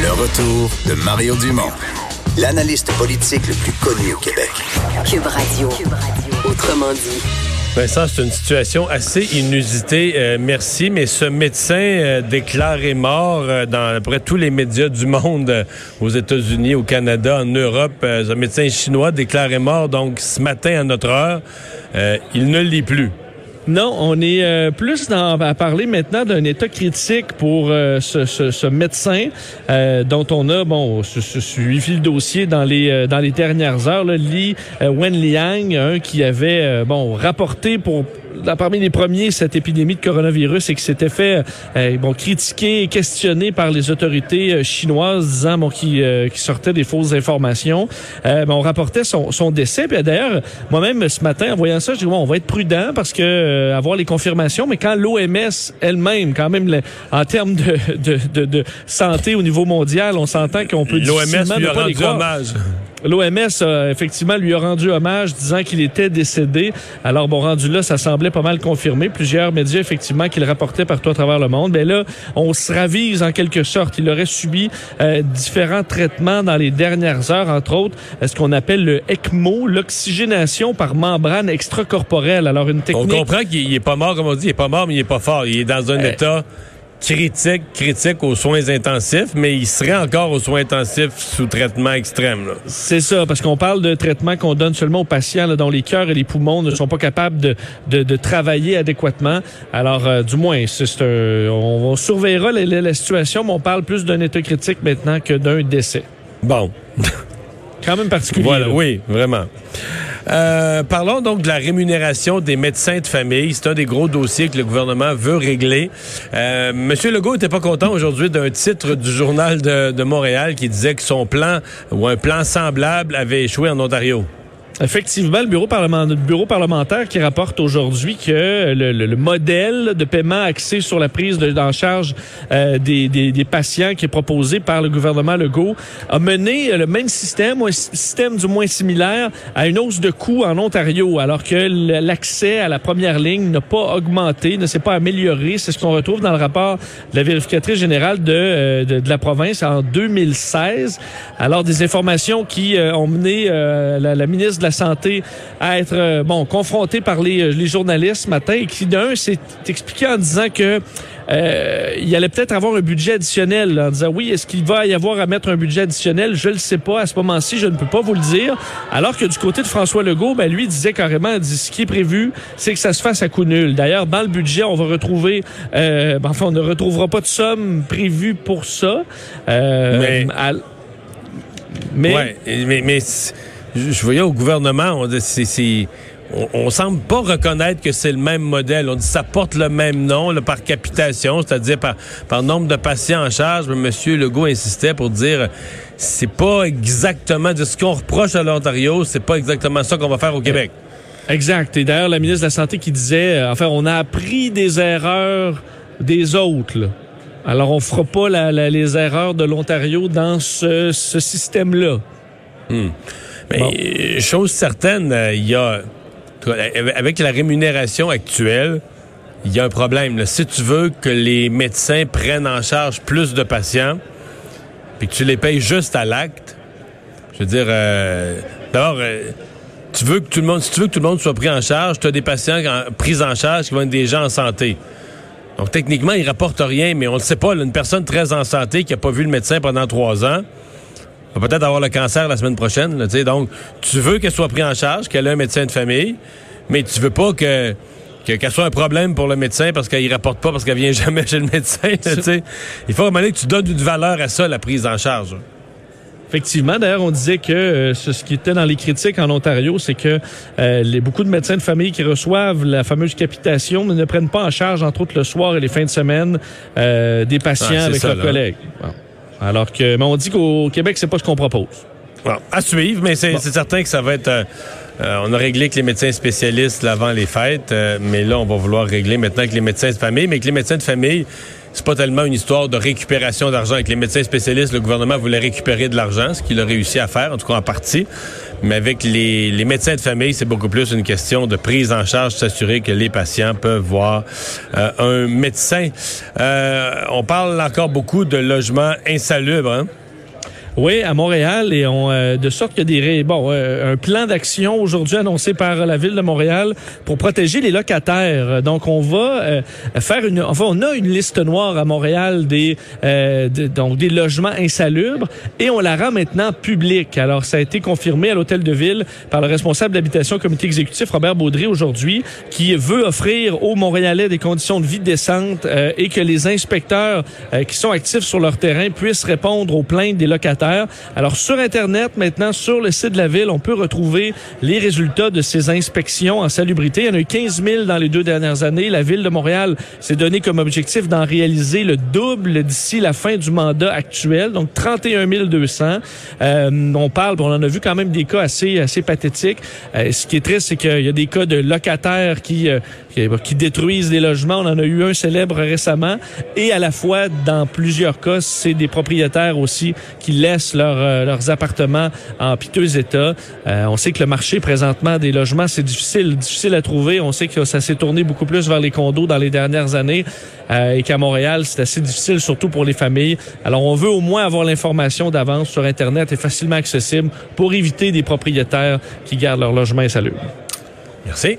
Le retour de Mario Dumont, l'analyste politique le plus connu au Québec. Cube Radio. Autrement dit. Vincent, c'est une situation assez inusitée. Euh, merci, mais ce médecin euh, déclaré mort euh, dans à peu près tous les médias du monde, euh, aux États-Unis, au Canada, en Europe. Euh, ce médecin chinois déclaré mort donc ce matin à notre heure. Euh, il ne l'est plus. Non, on est euh, plus dans, à parler maintenant d'un état critique pour euh, ce, médecin euh, dont on a bon su- su- suivi le dossier dans les dans les dernières heures. Là, Li Wenliang, un qui avait bon rapporté pour là, parmi les premiers cette épidémie de coronavirus et qui s'était fait euh, bon critiquer et questionné par les autorités euh, chinoises disant bon qui euh, qui sortait des fausses informations. Euh, ben, on rapportait son, son décès. Puis d'ailleurs, moi-même ce matin en voyant ça, je dis bon, on va être prudent parce que euh, avoir les confirmations. Mais quand l'OMS elle-même, quand même le- en termes de, de, de, de santé au niveau mondial, on s'entend qu'on peut L'OMS lui a rendu hommage. L'OMS, effectivement, lui a rendu hommage disant qu'il était décédé. Alors, bon, rendu là, ça semblait pas mal confirmé. Plusieurs médias, effectivement, qui le rapportaient partout à travers le monde. Mais là, on se ravise en quelque sorte. Il aurait subi euh, différents traitements dans les dernières heures, entre autres, euh, ce qu'on appelle le ECMO, l'oxygénation par membrane extracorporelle. Alors, une On technique... comprend qu'il est pas mort, comme on dit, il est pas mort, mais il est pas fort. Il est dans un Euh. état critique, critique aux soins intensifs, mais il serait encore aux soins intensifs sous traitement extrême. C'est ça, parce qu'on parle de traitements qu'on donne seulement aux patients là, dont les cœurs et les poumons ne sont pas capables de, de, de travailler adéquatement. Alors, euh, du moins, c'est on, on surveillera la, la- la situation, mais on parle plus d'un état critique maintenant que d'un décès. Bon. Quand même particulier. Voilà, là. oui, vraiment. Euh, parlons donc de la rémunération des médecins de famille. C'est un des gros dossiers que le gouvernement veut régler. Euh, Monsieur Legault n'était pas content aujourd'hui d'un titre du journal de, de Montréal qui disait que son plan ou un plan semblable avait échoué en Ontario. Effectivement, le bureau, parlement- le bureau parlementaire qui rapporte aujourd'hui que le, le- le modèle de paiement axé sur la prise de, en charge euh, des, des- des patients qui est proposé par le gouvernement Legault a mené le même système, ou un sy- système du moins similaire, à une hausse de coûts en Ontario, alors que l'accès à la première ligne n'a pas augmenté, ne s'est pas amélioré. C'est ce qu'on retrouve dans le rapport de la vérificatrice générale de, euh, de, de la province en 2016. Alors, des informations qui euh, ont mené euh, la, la ministre de la Santé à être euh, bon confrontée par les, euh, les journalistes ce matin et qui, d'un, s'est expliqué en disant que euh, il allait peut-être avoir un budget additionnel là, en disant oui, est-ce qu'il va y avoir à mettre un budget additionnel? Je le sais pas. À ce moment-ci, je ne peux pas vous le dire. Alors que du côté de François Legault, ben, lui disait carrément, dit, ce qui est prévu, c'est que ça se fasse à coup nul. D'ailleurs, dans le budget, on va retrouver, euh, ben, enfin, on ne retrouvera pas de somme prévue pour ça. Euh, Mais- à- mais Ouais, mais, je je voyais au gouvernement, on, c'est- c'est- on, on semble pas reconnaître que c'est le même modèle. On dit ça porte le même nom là, par capitation, c'est-à-dire par, par nombre de patients en charge. Mais M. Legault insistait pour dire c'est pas exactement de ce qu'on reproche à l'Ontario, c'est pas exactement ça qu'on va faire au Québec. Exact. Et d'ailleurs, la ministre de la Santé qui disait, euh, enfin, on a appris des erreurs des autres. là. Alors, on fera pas la- la- les erreurs de l'Ontario dans ce, ce système-là. Mais Bon. chose certaine, euh, il y a avec la rémunération actuelle, il y a un problème. là. Si tu veux que les médecins prennent en charge plus de patients, puis que tu les payes juste à l'acte, je veux dire, euh, d'abord, euh, tu veux que tout le monde, si tu veux que tout le monde soit pris en charge, tu as des patients en- pris en charge qui vont être des gens en santé. Donc techniquement, ils rapportent rien, mais on ne sait pas. là, une personne très en santé qui n'a pas vu le médecin pendant trois ans va peut-être avoir le cancer la semaine prochaine. là, donc, tu veux qu'elle soit prise en charge, qu'elle ait un médecin de famille, mais tu veux pas que que- qu'elle soit un problème pour le médecin parce qu'il rapporte pas parce qu'elle vient jamais chez le médecin. là. Il faut donné que tu donnes une valeur à ça, la prise en charge. Effectivement, d'ailleurs, on disait que euh, ce, ce qui était dans les critiques en Ontario, c'est que euh, les, beaucoup de médecins de famille qui reçoivent la fameuse capitation ne prennent pas en charge, entre autres le soir et les fins de semaine, euh, des patients Ah, avec ça, leurs là. collègues. Bon. Alors que, mais on dit qu'au Québec, c'est pas ce qu'on propose. À suivre, mais c'est certain que ça va être. euh, euh, on a réglé avec les médecins spécialistes là, avant les fêtes, euh, mais là, on va vouloir régler maintenant avec les médecins de famille, mais que les médecins de famille, c'est pas tellement une histoire de récupération d'argent. Avec les médecins spécialistes, le gouvernement voulait récupérer de l'argent, ce qu'il a réussi à faire, en tout cas en partie. Mais avec les, médecins de famille, c'est beaucoup plus une question de prise en charge, s'assurer que les patients peuvent voir euh, un médecin. Euh, on parle encore beaucoup de logements insalubres. Hein? Oui, à Montréal et on euh, de sorte que des bon euh, un plan d'action aujourd'hui annoncé par la ville de Montréal pour protéger les locataires. Donc on va euh, faire une enfin on a une liste noire à Montréal des donc des logements insalubres et on la rend maintenant publique. Alors ça a été confirmé à l'hôtel de ville par le responsable d'habitation comité exécutif Robert Baudry aujourd'hui qui veut offrir aux Montréalais des conditions de vie décentes et que les inspecteurs qui sont actifs sur leur terrain puissent répondre aux plaintes des locataires alors sur Internet, maintenant, sur le site de la ville, on peut retrouver les résultats de ces inspections en salubrité. Il y en a eu 15 000 dans les deux dernières années. La ville de Montréal s'est donné comme objectif d'en réaliser le double d'ici la fin du mandat actuel, donc 31 200. Euh, on parle, on en a vu quand même des cas assez assez pathétiques. Euh, ce qui est triste, c'est qu'il y a des cas de locataires qui, euh, qui, détruisent des logements. On en a eu un célèbre récemment. Et à la fois, dans plusieurs cas, c'est des propriétaires aussi qui laissent euh, leurs appartements en piteux état. Euh, on sait que le marché présentement des logements, c'est difficile, difficile à trouver. On sait que ça s'est tourné beaucoup plus vers les condos dans les dernières années euh, et qu'à Montréal, c'est assez difficile, surtout pour les familles. Alors, on veut au moins avoir l'information d'avance sur Internet et facilement accessible pour éviter des propriétaires qui gardent leur logement insalubre. Merci.